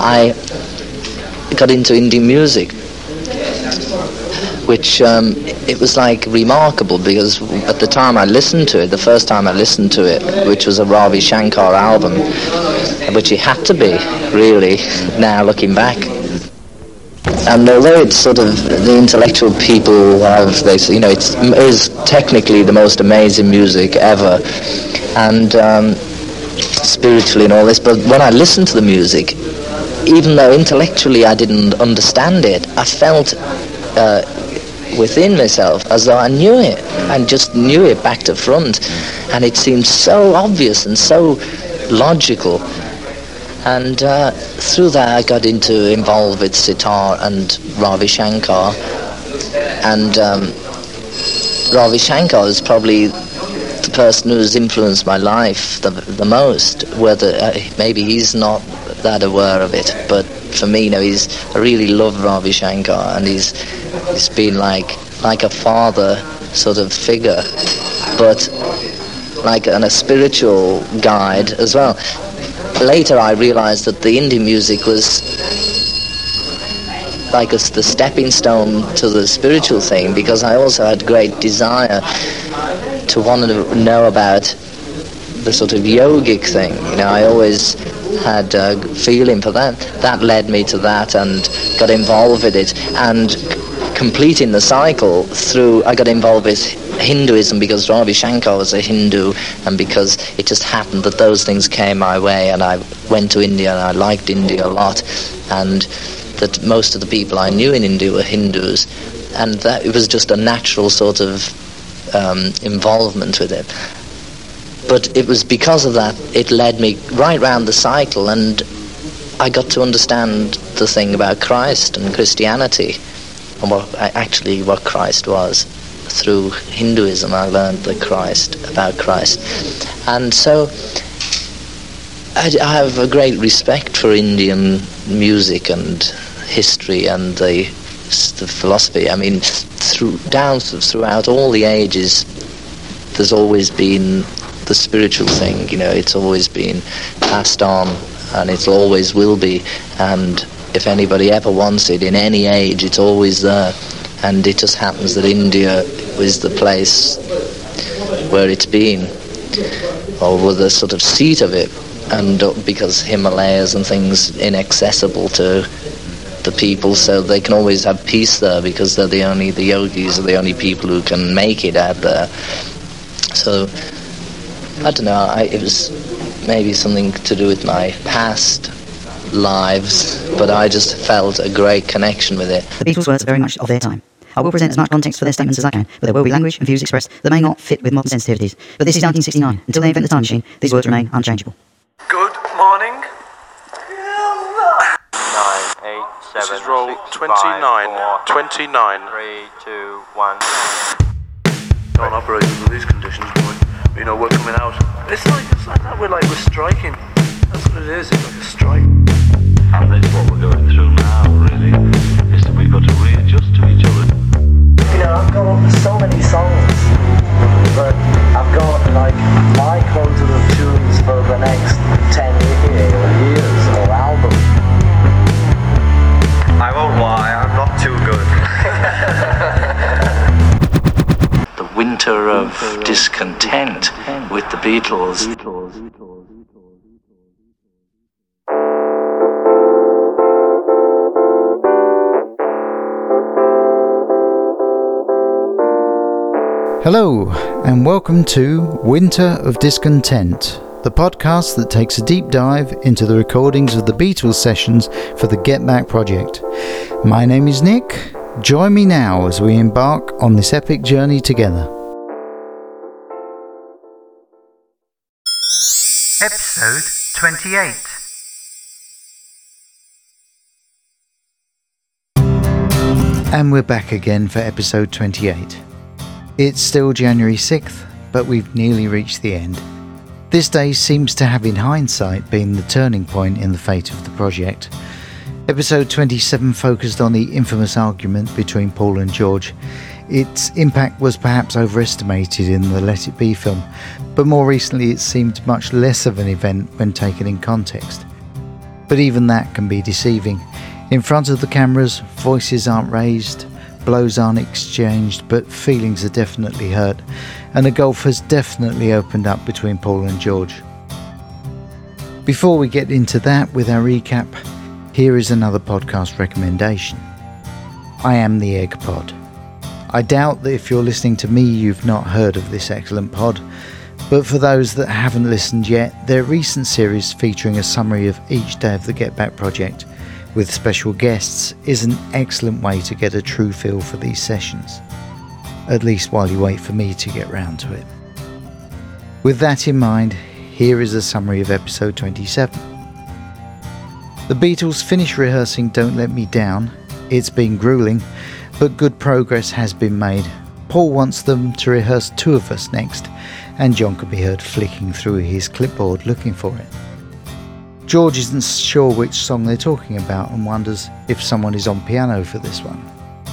I got into Indian music, which um, it was like remarkable because at the time I listened to it, the first time I listened to it, which was a Ravi Shankar album, which it had to be, really, now looking back. And although it's sort of the intellectual people have, they, you know, it's, it is technically the most amazing music ever, and um, spiritually and all this, but when I listened to the music, even though intellectually I didn't understand it, I felt uh, within myself as though I knew it and just knew it back to front. And it seemed so obvious and so logical. And uh, through that, I got into involved with sitar and Ravi Shankar. And um, Ravi Shankar is probably the person who's influenced my life the, the most. Whether uh, maybe he's not that aware of it, but for me, you know, he's I really love Ravi Shankar, and he's he's been like like a father sort of figure, but like an, a spiritual guide as well. Later, I realized that the Indian music was like a, the stepping stone to the spiritual thing because I also had great desire to want to know about the sort of yogic thing. You know, I always had a feeling for that. That led me to that and got involved with it. And completing the cycle through, I got involved with Hinduism because Ravi Shankar was a Hindu and because it just happened that those things came my way and I went to India and I liked India a lot and that most of the people I knew in India were Hindus and that it was just a natural sort of um, involvement with it but it was because of that it led me right round the cycle and I got to understand the thing about Christ and Christianity and what actually what Christ was. Through Hinduism I learned the Christ about Christ. And so I, have a great respect for Indian music and history and the, the philosophy. I mean through down throughout all the ages there's always been the spiritual thing. You know, it's always been passed on, and it always will be. And if anybody ever wants it in any age, it's always there. And it just happens that India is the place where it's been, or was the sort of seat of it. And uh, because Himalayas and things inaccessible to the people, so they can always have peace there because they're the only the yogis are the only people who can make it out there. So I don't know. I, it was maybe something to do with my past lives, but I just felt a great connection with it. The Beatles' words are very much of their time. I will present as much context for their statements as I can, but there will be language and views expressed that may not fit with modern sensitivities. But this is 1969. Until they invent the time machine, these words remain unchangeable. Good morning. Nine, eight, seven, This is roll six, 29. five, four, 29. three, two, one. Can't operate under these conditions, boy. You know, we're coming out. It's like, it's like that. We're like, we're striking. That's what it is. It's like a strike. And that's what we're going through now, really, is that we've got to readjust to each other. You know, I've got so many songs, but I've got like my quota of tunes for the next 10 years, years or album. I won't lie, I'm not too good. Winter of discontent with the Beatles. Hello, and welcome to Winter of Discontent, the podcast that takes a deep dive into the recordings of the Beatles sessions for the Get Back project. My name is Nick. Join me now as we embark on this epic journey together. Episode 28. And we're back again for episode 28. It's still January 6th, but we've nearly reached the end. This day seems to have, in hindsight, been the turning point in the fate of the project. Episode 27 focused on the infamous argument between Paul and George. Its impact was perhaps overestimated in the Let It Be film, but more recently it seemed much less of an event when taken in context. But even that can be deceiving. In front of the cameras, voices aren't raised, blows aren't exchanged, but feelings are definitely hurt, and a gulf has definitely opened up between Paul and George. Before we get into that with our recap, here is another podcast recommendation. I am the Egg Pod. I doubt that if you're listening to me, you've not heard of this excellent pod. But for those that haven't listened yet, their recent series featuring a summary of each day of the Get Back project with special guests is an excellent way to get a true feel for these sessions. At least while you wait for me to get round to it. With that in mind, here is a summary of episode 27. The Beatles finish rehearsing Don't Let Me Down. It's been grueling, but good progress has been made. Paul wants them to rehearse Two of Us next, and John can be heard flicking through his clipboard looking for it. George isn't sure which song they're talking about and wonders if someone is on piano for this one.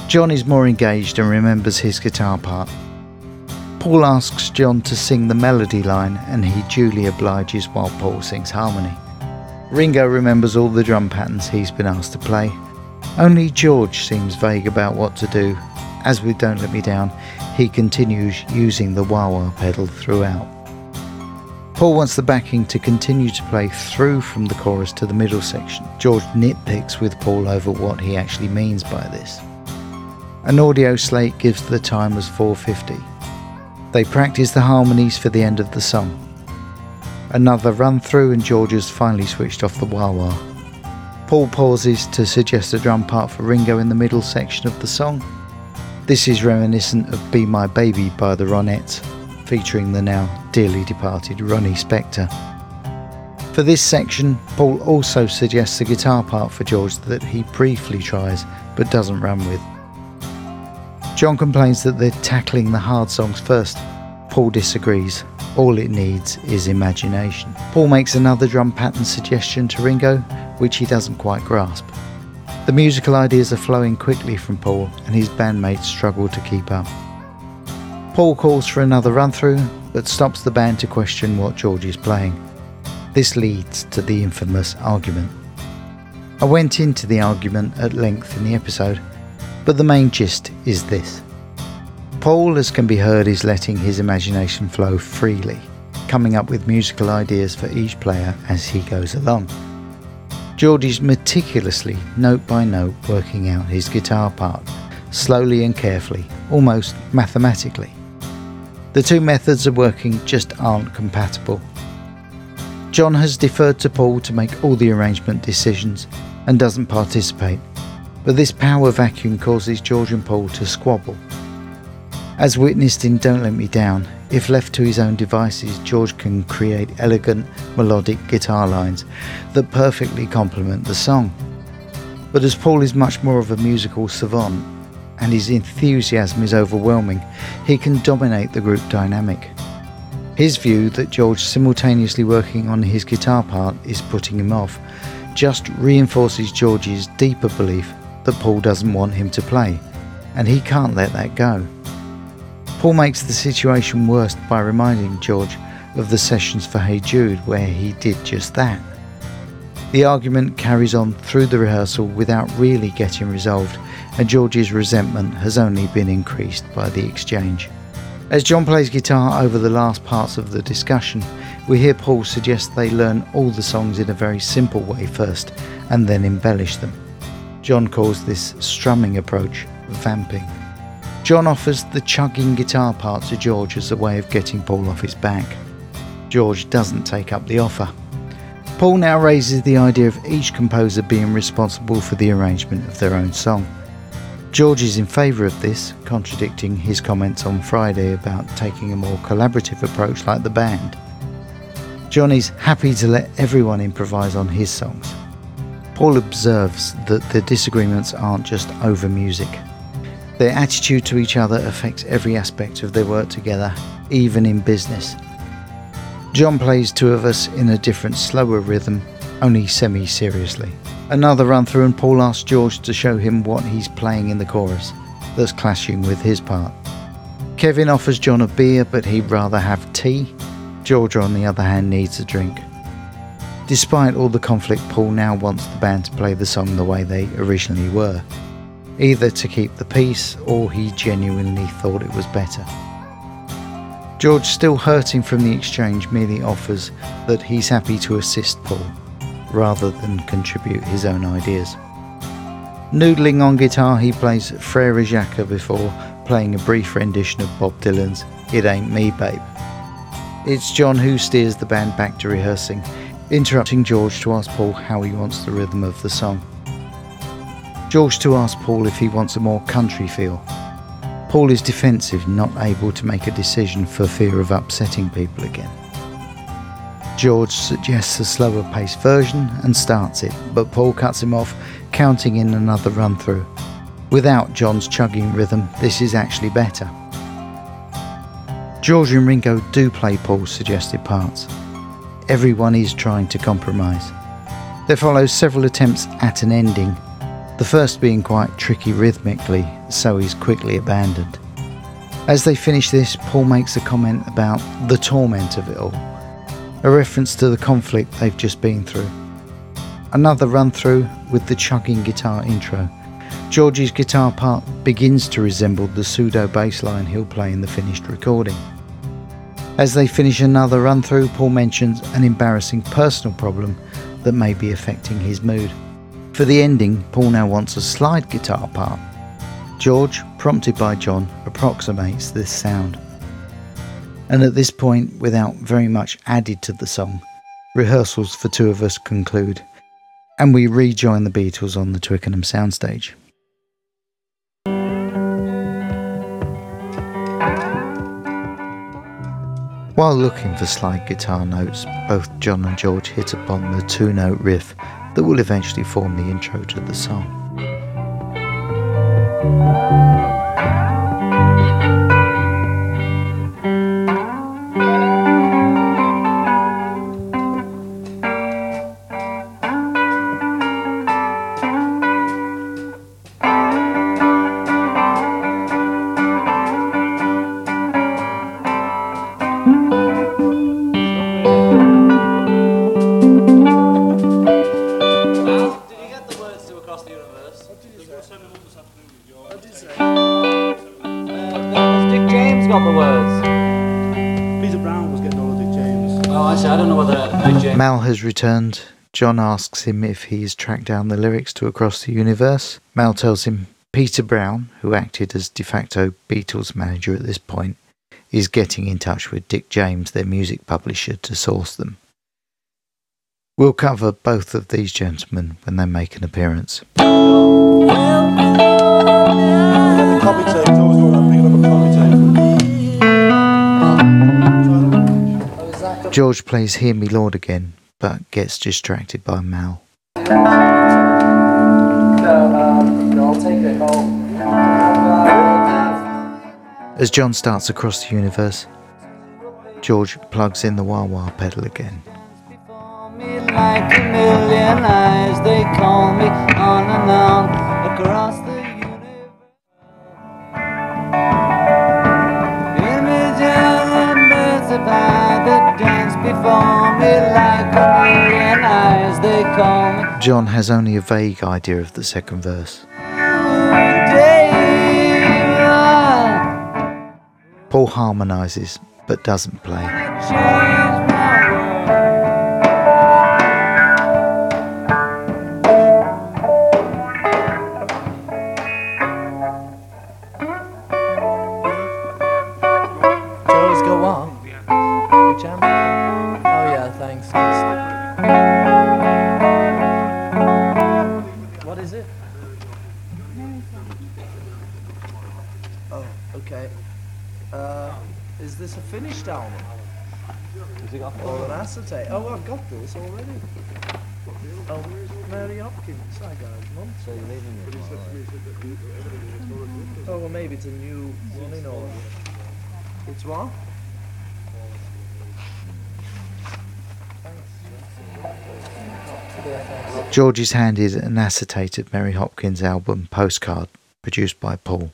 John is more engaged and remembers his guitar part. Paul asks John to sing the melody line and he duly obliges while Paul sings harmony. Ringo remembers all the drum patterns he's been asked to play only George seems vague about what to do. As with Don't Let Me Down, he continues using the wah wah pedal throughout. Paul wants the backing to continue to play through from the chorus to the middle section. George nitpicks with Paul over what he actually means by this. An audio slate gives the time as 4.50. They practice the harmonies for the end of the song. Another run through and George has finally switched off the wah wah Paul pauses to suggest a drum part for Ringo in the middle section of the song. This is reminiscent of Be My Baby by the Ronettes, featuring the now dearly departed Ronnie Spector. For this section, Paul also suggests a guitar part for George that he briefly tries but doesn't run with. John complains that they're tackling the hard songs first. Paul disagrees. All it needs is imagination. Paul makes another drum pattern suggestion to Ringo, which he doesn't quite grasp. The musical ideas are flowing quickly from Paul, and his bandmates struggle to keep up. Paul calls for another run through, but stops the band to question what George is playing. This leads to the infamous argument. I went into the argument at length in the episode, but the main gist is this. Paul, as can be heard, is letting his imagination flow freely, coming up with musical ideas for each player as he goes along. George is meticulously, note by note, working out his guitar part, slowly and carefully, almost mathematically. The two methods of working just aren't compatible. John has deferred to Paul to make all the arrangement decisions and doesn't participate, but this power vacuum causes George and Paul to squabble. As witnessed in Don't Let Me Down, if left to his own devices, George can create elegant, melodic guitar lines that perfectly complement the song. But as Paul is much more of a musical savant, and his enthusiasm is overwhelming, he can dominate the group dynamic. His view that George simultaneously working on his guitar part is putting him off just reinforces George's deeper belief that Paul doesn't want him to play, and he can't let that go. Paul makes the situation worse by reminding George of the sessions for Hey Jude where he did just that. The argument carries on through the rehearsal without really getting resolved, and George's resentment has only been increased by the exchange. As John plays guitar over the last parts of the discussion, we hear Paul suggest they learn all the songs in a very simple way first and then embellish them. John calls this strumming approach vamping. John offers the chugging guitar part to George as a way of getting Paul off his back. George doesn't take up the offer. Paul now raises the idea of each composer being responsible for the arrangement of their own song. George is in favour of this, contradicting his comments on Friday about taking a more collaborative approach like the band. John is happy to let everyone improvise on his songs. Paul observes that the disagreements aren't just over music. Their attitude to each other affects every aspect of their work together, even in business. John plays two of us in a different, slower rhythm, only semi seriously. Another run through, and Paul asks George to show him what he's playing in the chorus, that's clashing with his part. Kevin offers John a beer, but he'd rather have tea. George, on the other hand, needs a drink. Despite all the conflict, Paul now wants the band to play the song the way they originally were, either to keep the peace or he genuinely thought it was better. George, still hurting from the exchange, merely offers that he's happy to assist Paul rather than contribute his own ideas. Noodling on guitar, he plays Frere Jacques before playing a brief rendition of Bob Dylan's It Ain't Me Babe. It's John who steers the band back to rehearsing, interrupting George to ask Paul how he wants the rhythm of the song. George to ask Paul if he wants a more country feel. Paul is defensive, not able to make a decision for fear of upsetting people again. George suggests a slower paced version and starts it, but Paul cuts him off, counting in another run through. Without John's chugging rhythm, this is actually better. George and Ringo do play Paul's suggested parts. Everyone is trying to compromise. There follows several attempts at an ending, the first being quite tricky rhythmically, so he's quickly abandoned. As they finish this, Paul makes a comment about the torment of it all a reference to the conflict they've just been through. Another run through with the chugging guitar intro. George's guitar part begins to resemble the pseudo bass line he'll play in the finished recording. As they finish another run through, Paul mentions an embarrassing personal problem that may be affecting his mood. For the ending, Paul now wants a slide guitar part. George, prompted by John, approximates this sound. And at this point, without very much added to the song, rehearsals for two of us conclude, and we rejoin the Beatles on the Twickenham soundstage. While looking for slide guitar notes, both John and George hit upon the two note riff that will eventually form the intro to the song. Returned. John asks him if he's tracked down the lyrics to Across the Universe. Mal tells him Peter Brown, who acted as de facto Beatles manager at this point, is getting in touch with Dick James, their music publisher, to source them. We'll cover both of these gentlemen when they make an appearance. George plays Hear Me Lord again, but gets distracted by Mal. No, um. As John starts across the universe, George plugs in the wah wah pedal again. like like. John has only a vague idea of the second verse. Paul harmonises but doesn't play. This a finished album? Has he got or an acetate? Oh, I've got this already. Oh, Mary Hopkins. I got it months. So you're leaving it? Oh, well, maybe it's a new running order. It's what? George is handed an acetated Mary Hopkins album postcard produced by Paul.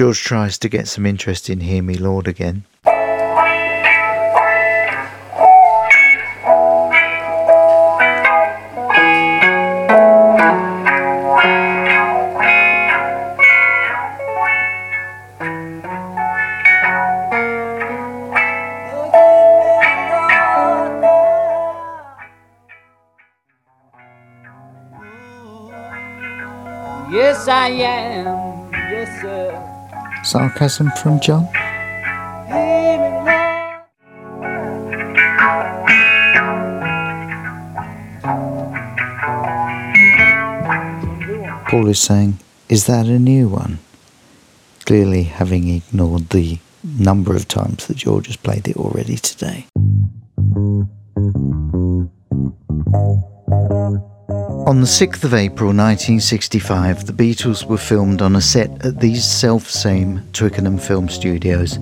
George tries to get some interest in Hear Me Lord again. Yes, I am. Yes, sir. Sarcasm from John? Paul is saying, Is that a new one? Clearly, having ignored the number of times that George has played it already today. On the 6th of April 1965, the Beatles were filmed on a set at these self same Twickenham film studios.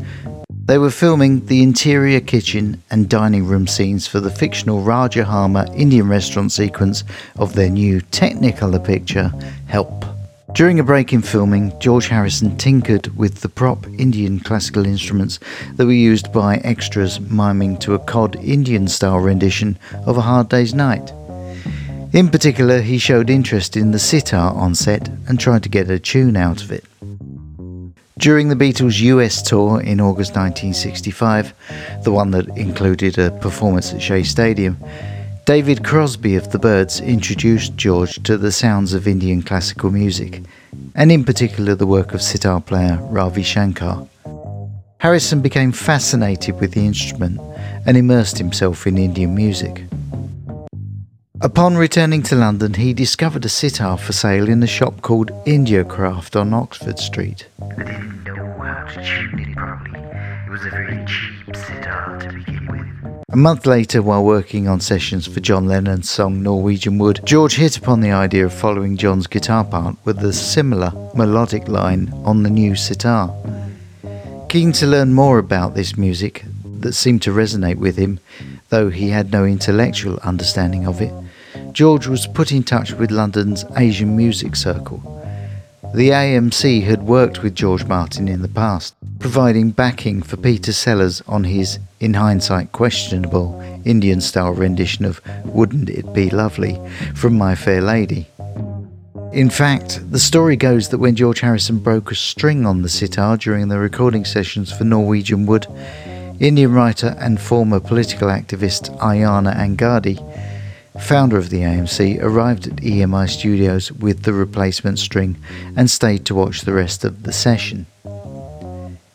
They were filming the interior kitchen and dining room scenes for the fictional Rajahama Indian restaurant sequence of their new Technicolor picture, Help. During a break in filming, George Harrison tinkered with the prop Indian classical instruments that were used by extras miming to a cod Indian style rendition of A Hard Day's Night. In particular, he showed interest in the sitar on set and tried to get a tune out of it. During the Beatles' US tour in August 1965, the one that included a performance at Shea Stadium, David Crosby of the Byrds introduced George to the sounds of Indian classical music, and in particular the work of sitar player Ravi Shankar. Harrison became fascinated with the instrument and immersed himself in Indian music. Upon returning to London, he discovered a sitar for sale in a shop called India Craft on Oxford Street. I didn't know how to tune it properly. It was a very cheap sitar to begin with. A month later, while working on sessions for John Lennon's song Norwegian Wood, George hit upon the idea of following John's guitar part with a similar melodic line on the new sitar. Keen to learn more about this music that seemed to resonate with him, though he had no intellectual understanding of it, George was put in touch with London's Asian Music Circle. The AMC had worked with George Martin in the past, providing backing for Peter Sellers on his, in hindsight, questionable Indian style rendition of Wouldn't It Be Lovely from My Fair Lady. In fact, the story goes that when George Harrison broke a string on the sitar during the recording sessions for Norwegian Wood, Indian writer and former political activist Ayana Angadi founder of the AMC, arrived at EMI Studios with the replacement string and stayed to watch the rest of the session.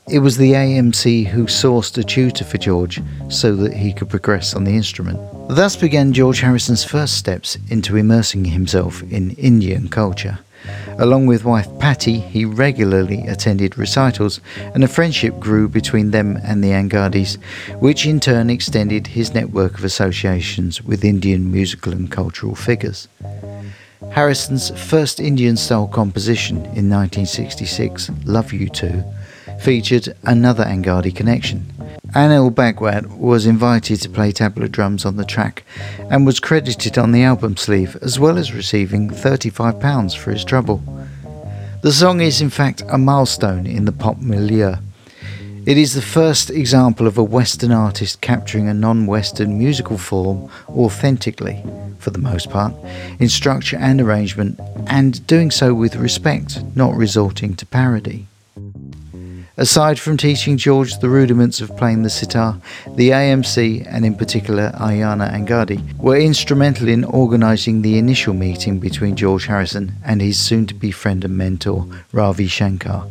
It was the AMC who sourced a tutor for George so that he could progress on the instrument. Thus began George Harrison's first steps into immersing himself in Indian culture. Along with wife Patty, he regularly attended recitals, and a friendship grew between them and the Angadis, which in turn extended his network of associations with Indian musical and cultural figures. Harrison's first Indian style composition in 1966, Love You Too, featured another Angadi connection. Anil Bhagwat was invited to play tabla drums on the track and was credited on the album sleeve as well as receiving £35 for his trouble. The song is in fact a milestone in the pop milieu. It is the first example of a Western artist capturing a non Western musical form authentically, for the most part, in structure and arrangement, and doing so with respect, not resorting to parody. Aside from teaching George the rudiments of playing the sitar, the AMC, and in particular Ayana Angadi, were instrumental in organising the initial meeting between George Harrison and his soon to be friend and mentor, Ravi Shankar,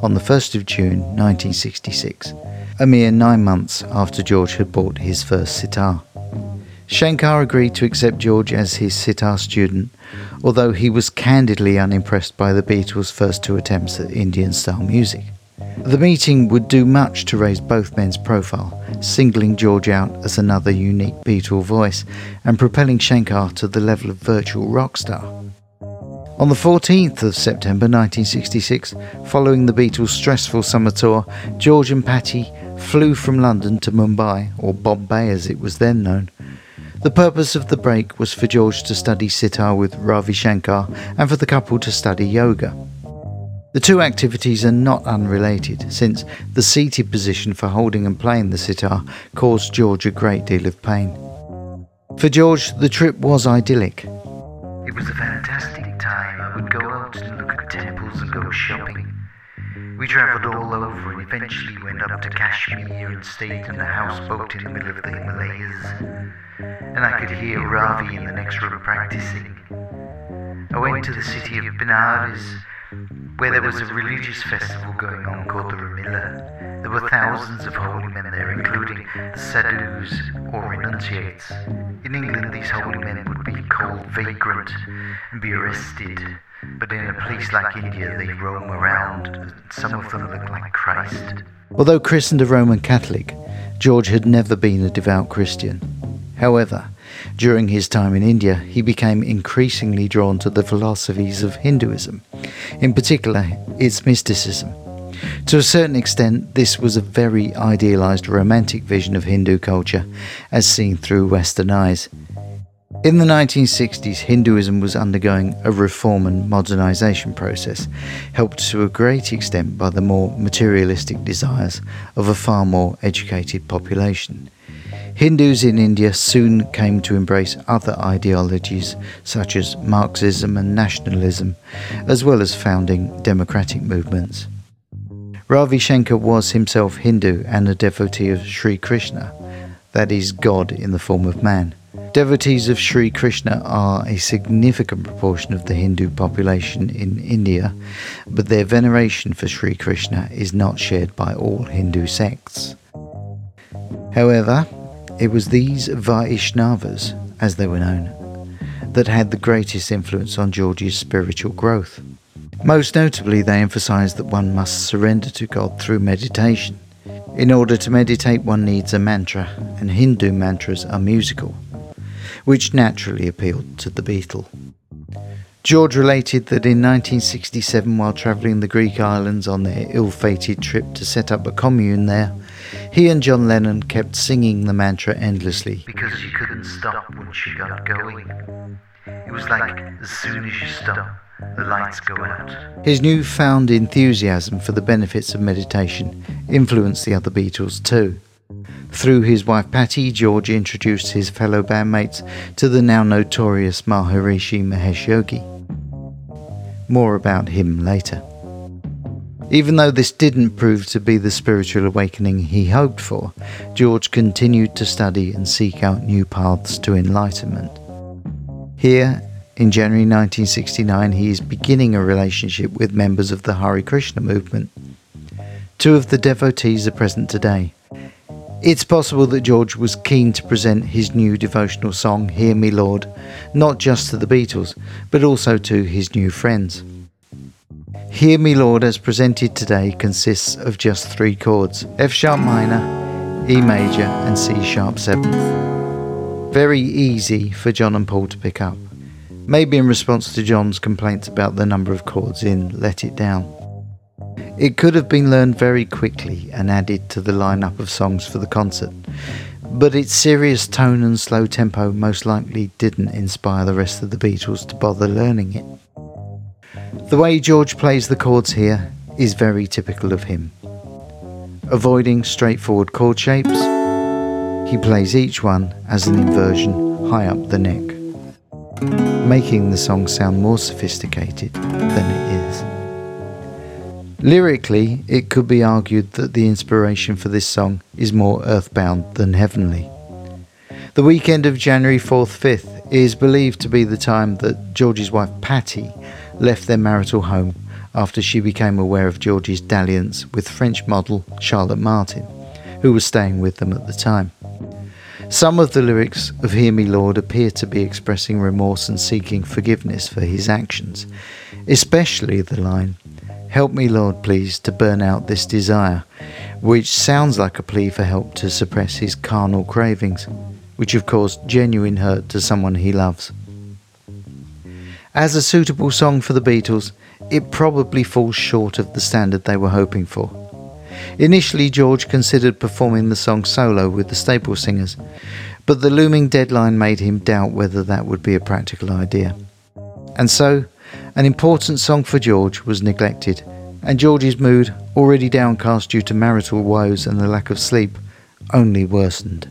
on the 1st of June 1966, a mere nine months after George had bought his first sitar. Shankar agreed to accept George as his sitar student, although he was candidly unimpressed by the Beatles' first two attempts at Indian style music. The meeting would do much to raise both men's profile, singling George out as another unique Beatle voice and propelling Shankar to the level of virtual rock star. On the 14th of September 1966, following the Beatles' stressful summer tour, George and Patty flew from London to Mumbai, or Bombay as it was then known. The purpose of the break was for George to study sitar with Ravi Shankar and for the couple to study yoga. The two activities are not unrelated, since the seated position for holding and playing the sitar caused George a great deal of pain. For George, the trip was idyllic. It was a fantastic time. I would go out and look at temples and go shopping. We travelled all over and eventually went up to Kashmir and stayed in a houseboat in the middle of the Himalayas. And I could hear Ravi in the next room practicing. I went to the city of Benares, where there was a religious festival going on called the Ramila. There were thousands of holy men there, including the sadhus or renunciates. In England, these holy men would be called vagrant and be arrested. But in a place like India, they roam around, some of them look like Christ. Although christened a Roman Catholic, George had never been a devout Christian. However, during his time in India, he became increasingly drawn to the philosophies of Hinduism, in particular its mysticism. To a certain extent, this was a very idealized romantic vision of Hindu culture as seen through Western eyes. In the 1960s, Hinduism was undergoing a reform and modernization process, helped to a great extent by the more materialistic desires of a far more educated population. Hindus in India soon came to embrace other ideologies such as Marxism and nationalism, as well as founding democratic movements. Ravi Shankar was himself Hindu and a devotee of Sri Krishna, that is, God in the form of man. Devotees of Sri Krishna are a significant proportion of the Hindu population in India, but their veneration for Sri Krishna is not shared by all Hindu sects. However, it was these Vaishnavas, as they were known, that had the greatest influence on George's spiritual growth. Most notably, they emphasized that one must surrender to God through meditation. In order to meditate, one needs a mantra, and Hindu mantras are musical, which naturally appealed to the Beatle. George related that in 1967, while travelling the Greek islands on their ill fated trip to set up a commune there, he and John Lennon kept singing the mantra endlessly. Because you couldn't stop once you got going. It was like as soon as you stop, the lights go out. His newfound enthusiasm for the benefits of meditation influenced the other Beatles too. Through his wife Patty, George introduced his fellow bandmates to the now notorious Maharishi Mahesh Yogi. More about him later. Even though this didn't prove to be the spiritual awakening he hoped for, George continued to study and seek out new paths to enlightenment. Here, in January 1969, he is beginning a relationship with members of the Hare Krishna movement. Two of the devotees are present today. It's possible that George was keen to present his new devotional song, Hear Me Lord, not just to the Beatles, but also to his new friends. Hear Me Lord, as presented today, consists of just three chords F sharp minor, E major, and C sharp seventh. Very easy for John and Paul to pick up, maybe in response to John's complaints about the number of chords in Let It Down. It could have been learned very quickly and added to the lineup of songs for the concert, but its serious tone and slow tempo most likely didn't inspire the rest of the Beatles to bother learning it. The way George plays the chords here is very typical of him. Avoiding straightforward chord shapes, he plays each one as an inversion high up the neck, making the song sound more sophisticated than it is. Lyrically, it could be argued that the inspiration for this song is more earthbound than heavenly. The weekend of January 4th 5th is believed to be the time that George's wife Patty left their marital home after she became aware of George's dalliance with French model Charlotte Martin, who was staying with them at the time. Some of the lyrics of Hear Me Lord appear to be expressing remorse and seeking forgiveness for his actions, especially the line, Help me, Lord, please, to burn out this desire, which sounds like a plea for help to suppress his carnal cravings, which have caused genuine hurt to someone he loves. As a suitable song for the Beatles, it probably falls short of the standard they were hoping for. Initially, George considered performing the song solo with the Staple Singers, but the looming deadline made him doubt whether that would be a practical idea. And so, an important song for George was neglected And George's mood, already downcast due to marital woes and the lack of sleep, only worsened.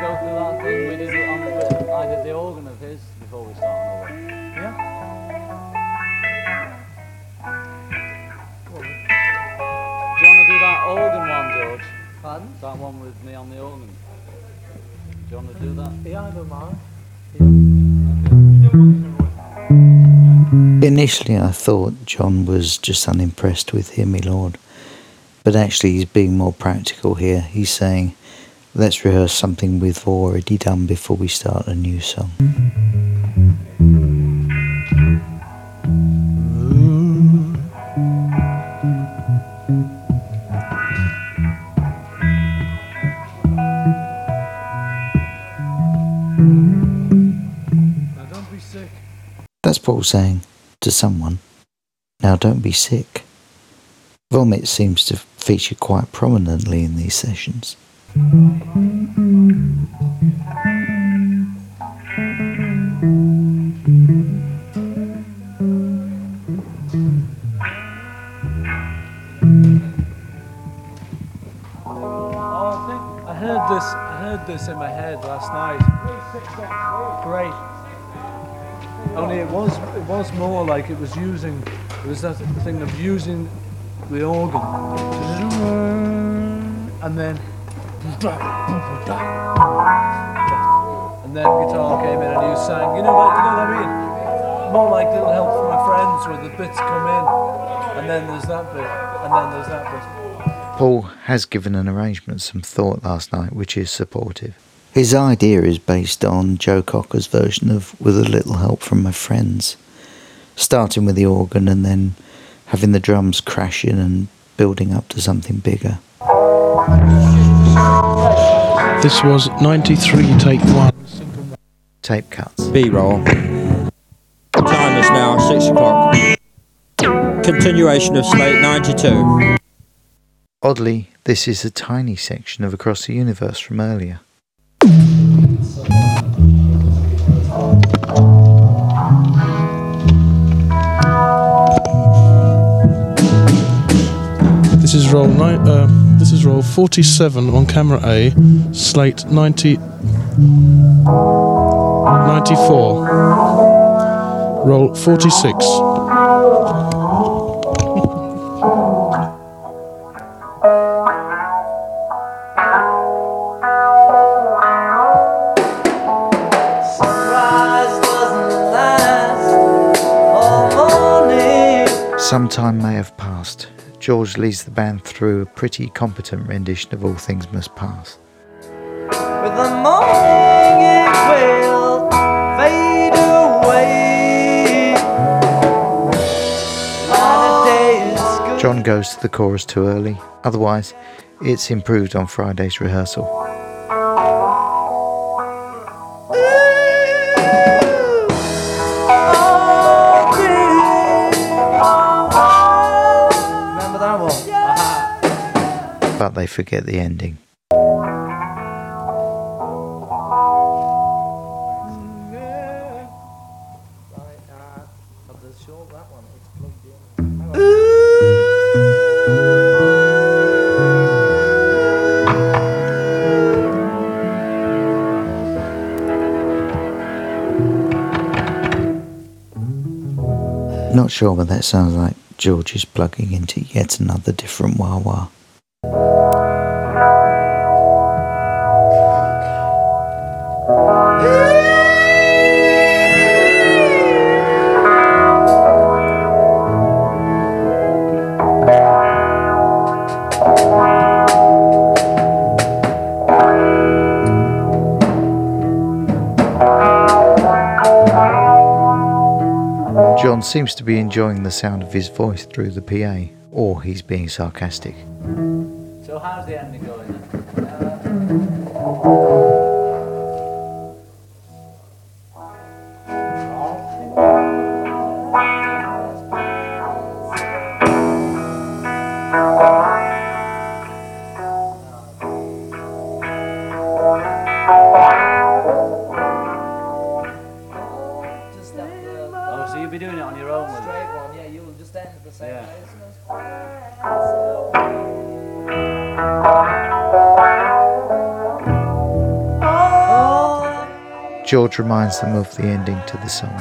Go through that thing we did on the. I did the organ of his before we start another. Yeah? Do you want to do that organ one, George? Pardon? That one with me on the organ. Do you want to do that? Yeah, I don't mind. Initially, I thought John was just unimpressed with Hear Me Lord, but actually, he's being more practical here. He's saying, let's rehearse something we've already done before we start a new song. Now don't be sick. That's Paul saying to someone, now don't be sick. Vomit seems to feature quite prominently in these sessions. Oh, I heard this in my head last night. Great. Only it was. It was more like it was using. It was that thing of using the organ, and then. And then guitar came in and you sang. You know what? You know what I mean? More like little help from my friends where the bits come in, and then there's that bit, and then there's that bit. Paul has given an arrangement some thought last night, which is supportive. His idea is based on Joe Cocker's version of With a Little Help from My Friends, starting with the organ and then having the drums crash in and building up to something bigger. This was 93 take one. Tape cuts. B roll. Time is now 6 o'clock. Continuation of slate 92. Oddly, this is a tiny section of Across the Universe from earlier. This is roll ni- uh, Roll 47 on camera A, slate 90. 94. Roll 46. Sunrise doesn't last all morning. Some time may have passed. George leads the band through a pretty competent rendition of All Things Must Pass. With the morning it will fade away. Light of day is good. John goes to the chorus too early, otherwise, it's improved on Friday's rehearsal. They forget the ending. Not sure, but that sounds like George is plugging into yet another different wah wah. Seems to be enjoying the sound of his voice through the PA, or he's being sarcastic. So how's the going then? Uh, George reminds them of the ending to the song.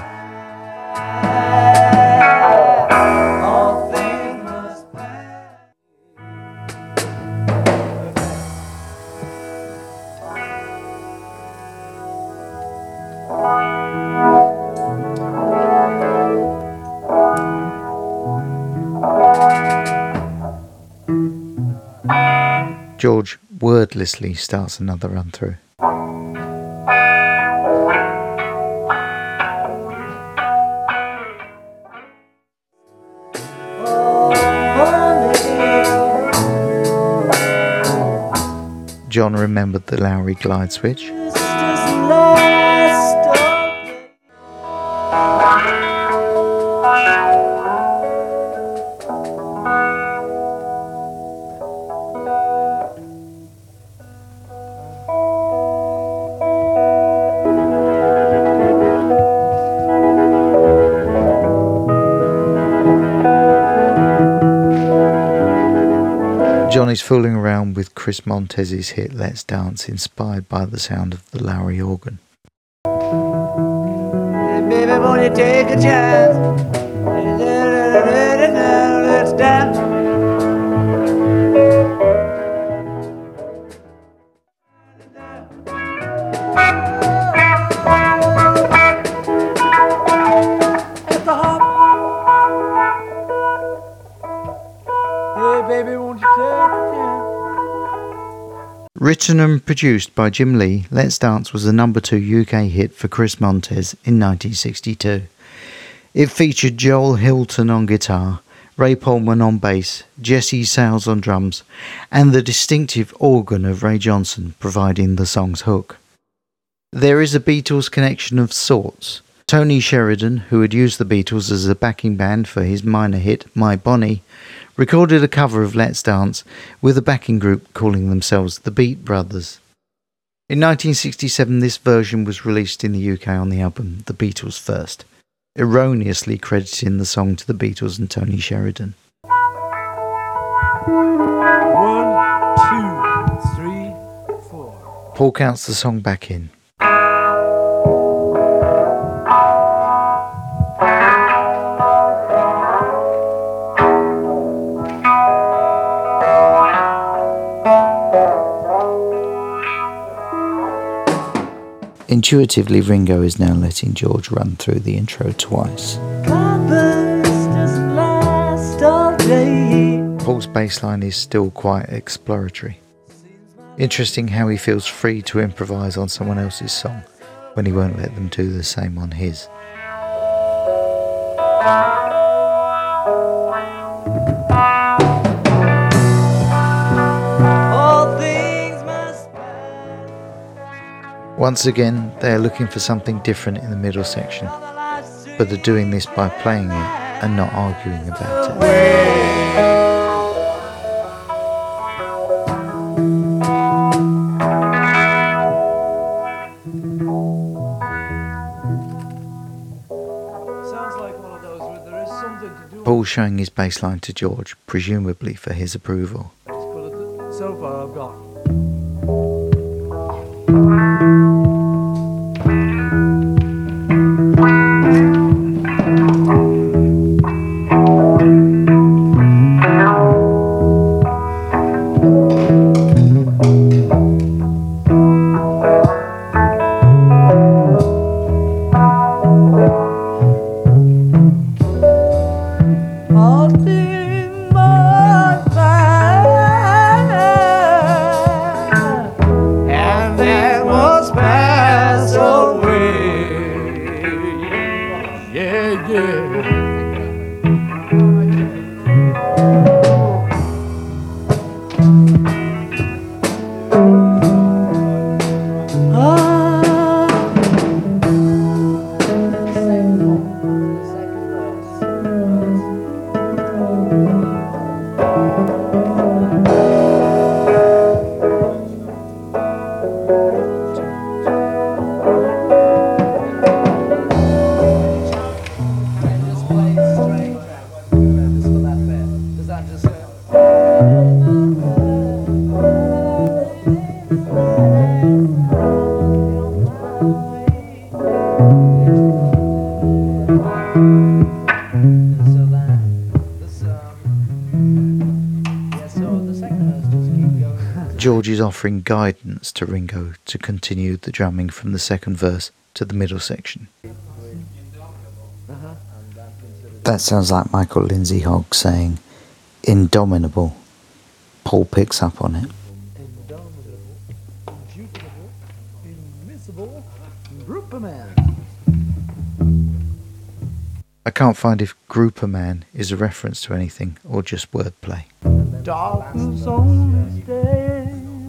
George wordlessly starts another run through. John remembered the Lowrey glide switch. John is fooling around with Chris Montez's hit Let's Dance, inspired by the sound of the Lowrey organ. Baby, won't you take a chance? Let's dance. Written and produced by Jim Lee, Let's Dance was a number two UK hit for Chris Montez in 1962. It featured Joel Hilton on guitar, Ray Pohlman on bass, Jesse Sailes on drums, and the distinctive organ of Ray Johnson providing the song's hook. There is a Beatles connection of sorts. Tony Sheridan, who had used the Beatles as a backing band for his minor hit My Bonnie, recorded a cover of Let's Dance with a backing group calling themselves the Beat Brothers. In 1967, this version was released in the UK on the album The Beatles First, erroneously crediting the song to the Beatles and Tony Sheridan. One, two, three, four. Paul counts the song back in. Intuitively, Ringo is now letting George run through the intro twice. Cloudburst doesn't last all day. Paul's bass line is still quite exploratory. Interesting how he feels free to improvise on someone else's song when he won't let them do the same on his. Once again, they are looking for something different in the middle section, but they're doing this by playing it and not arguing about it. Paul showing his bass line to George, presumably for his approval. Offering guidance to Ringo to continue the drumming from the second verse to the middle section. That sounds like Michael Lindsay Hogg saying, Indomitable. Paul picks up on it. I can't find if Grouper Man is a reference to anything or just wordplay. Darkness only stays at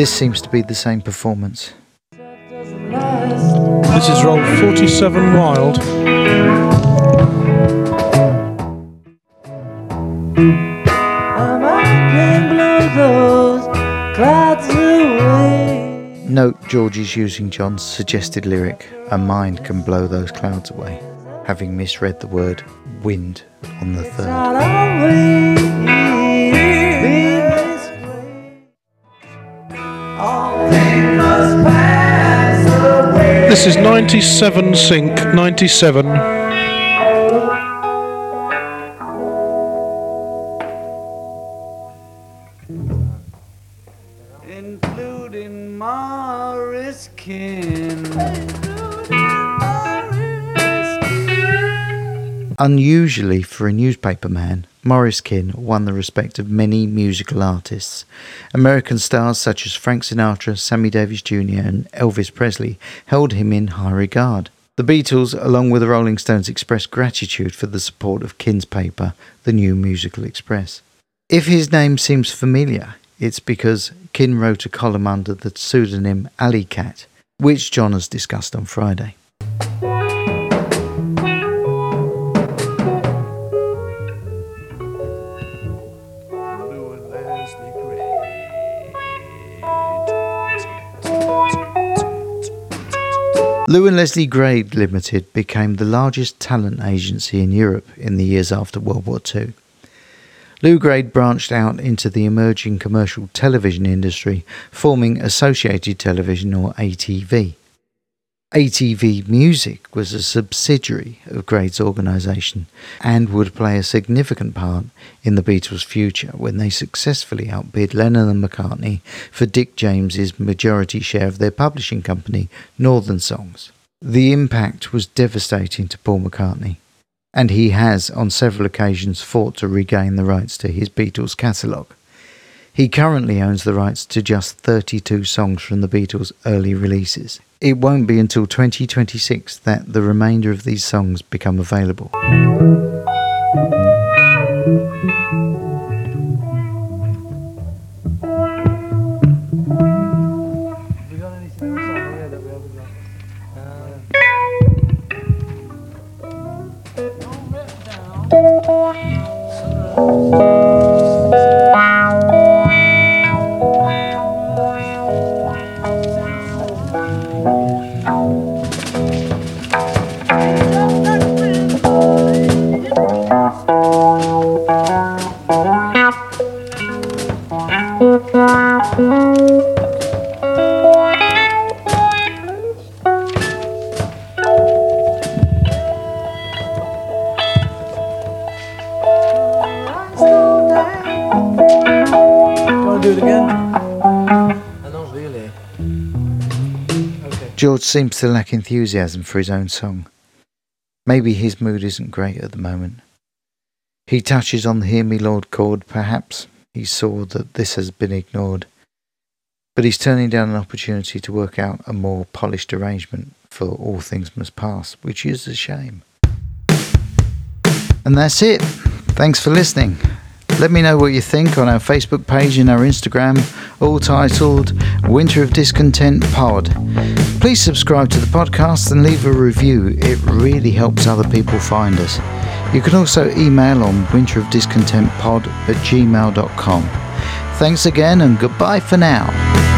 This seems to be the same performance. This is roll 47 wild. I'm out can blow those clouds away Note George is using John's suggested lyric, A mind can blow those clouds away, having misread the word wind on the third. Is 97 sync, 97. including Maurice Kinn. Unusually for a newspaper man, Maurice Kinn won the respect of many musical artists. American stars such as Frank Sinatra, Sammy Davis Jr., and Elvis Presley held him in high regard. The Beatles, along with the Rolling Stones, expressed gratitude for the support of Kinn's paper, The New Musical Express. If his name seems familiar, it's because Kin wrote a column under the pseudonym Alley Cat, which John has discussed on Friday. Lew and Leslie Grade Limited became the largest talent agency in Europe in the years after World War II. Lew Grade branched out into the emerging commercial television industry, forming Associated Television or ATV. ATV Music was a subsidiary of Grade's organisation and would play a significant part in the Beatles' future when they successfully outbid Lennon and McCartney for Dick James's majority share of their publishing company, Northern Songs. The impact was devastating to Paul McCartney, and he has on several occasions fought to regain the rights to his Beatles catalogue. He currently owns the rights to just 32 songs from the Beatles' early releases. It won't be until 2026 that the remainder of these songs become available. George seems to lack enthusiasm for his own song. Maybe his mood isn't great at the moment. He touches on the Hear Me Lord chord, perhaps he saw that this has been ignored. But he's turning down an opportunity to work out a more polished arrangement for All Things Must Pass, which is a shame. And that's it. Thanks for listening. Let me know what you think on our Facebook page and our Instagram, all titled Winter of Discontent Pod. Please subscribe to the podcast and leave a review. It really helps other people find us. You can also email on winterofdiscontentpod at gmail.com. Thanks again and goodbye for now.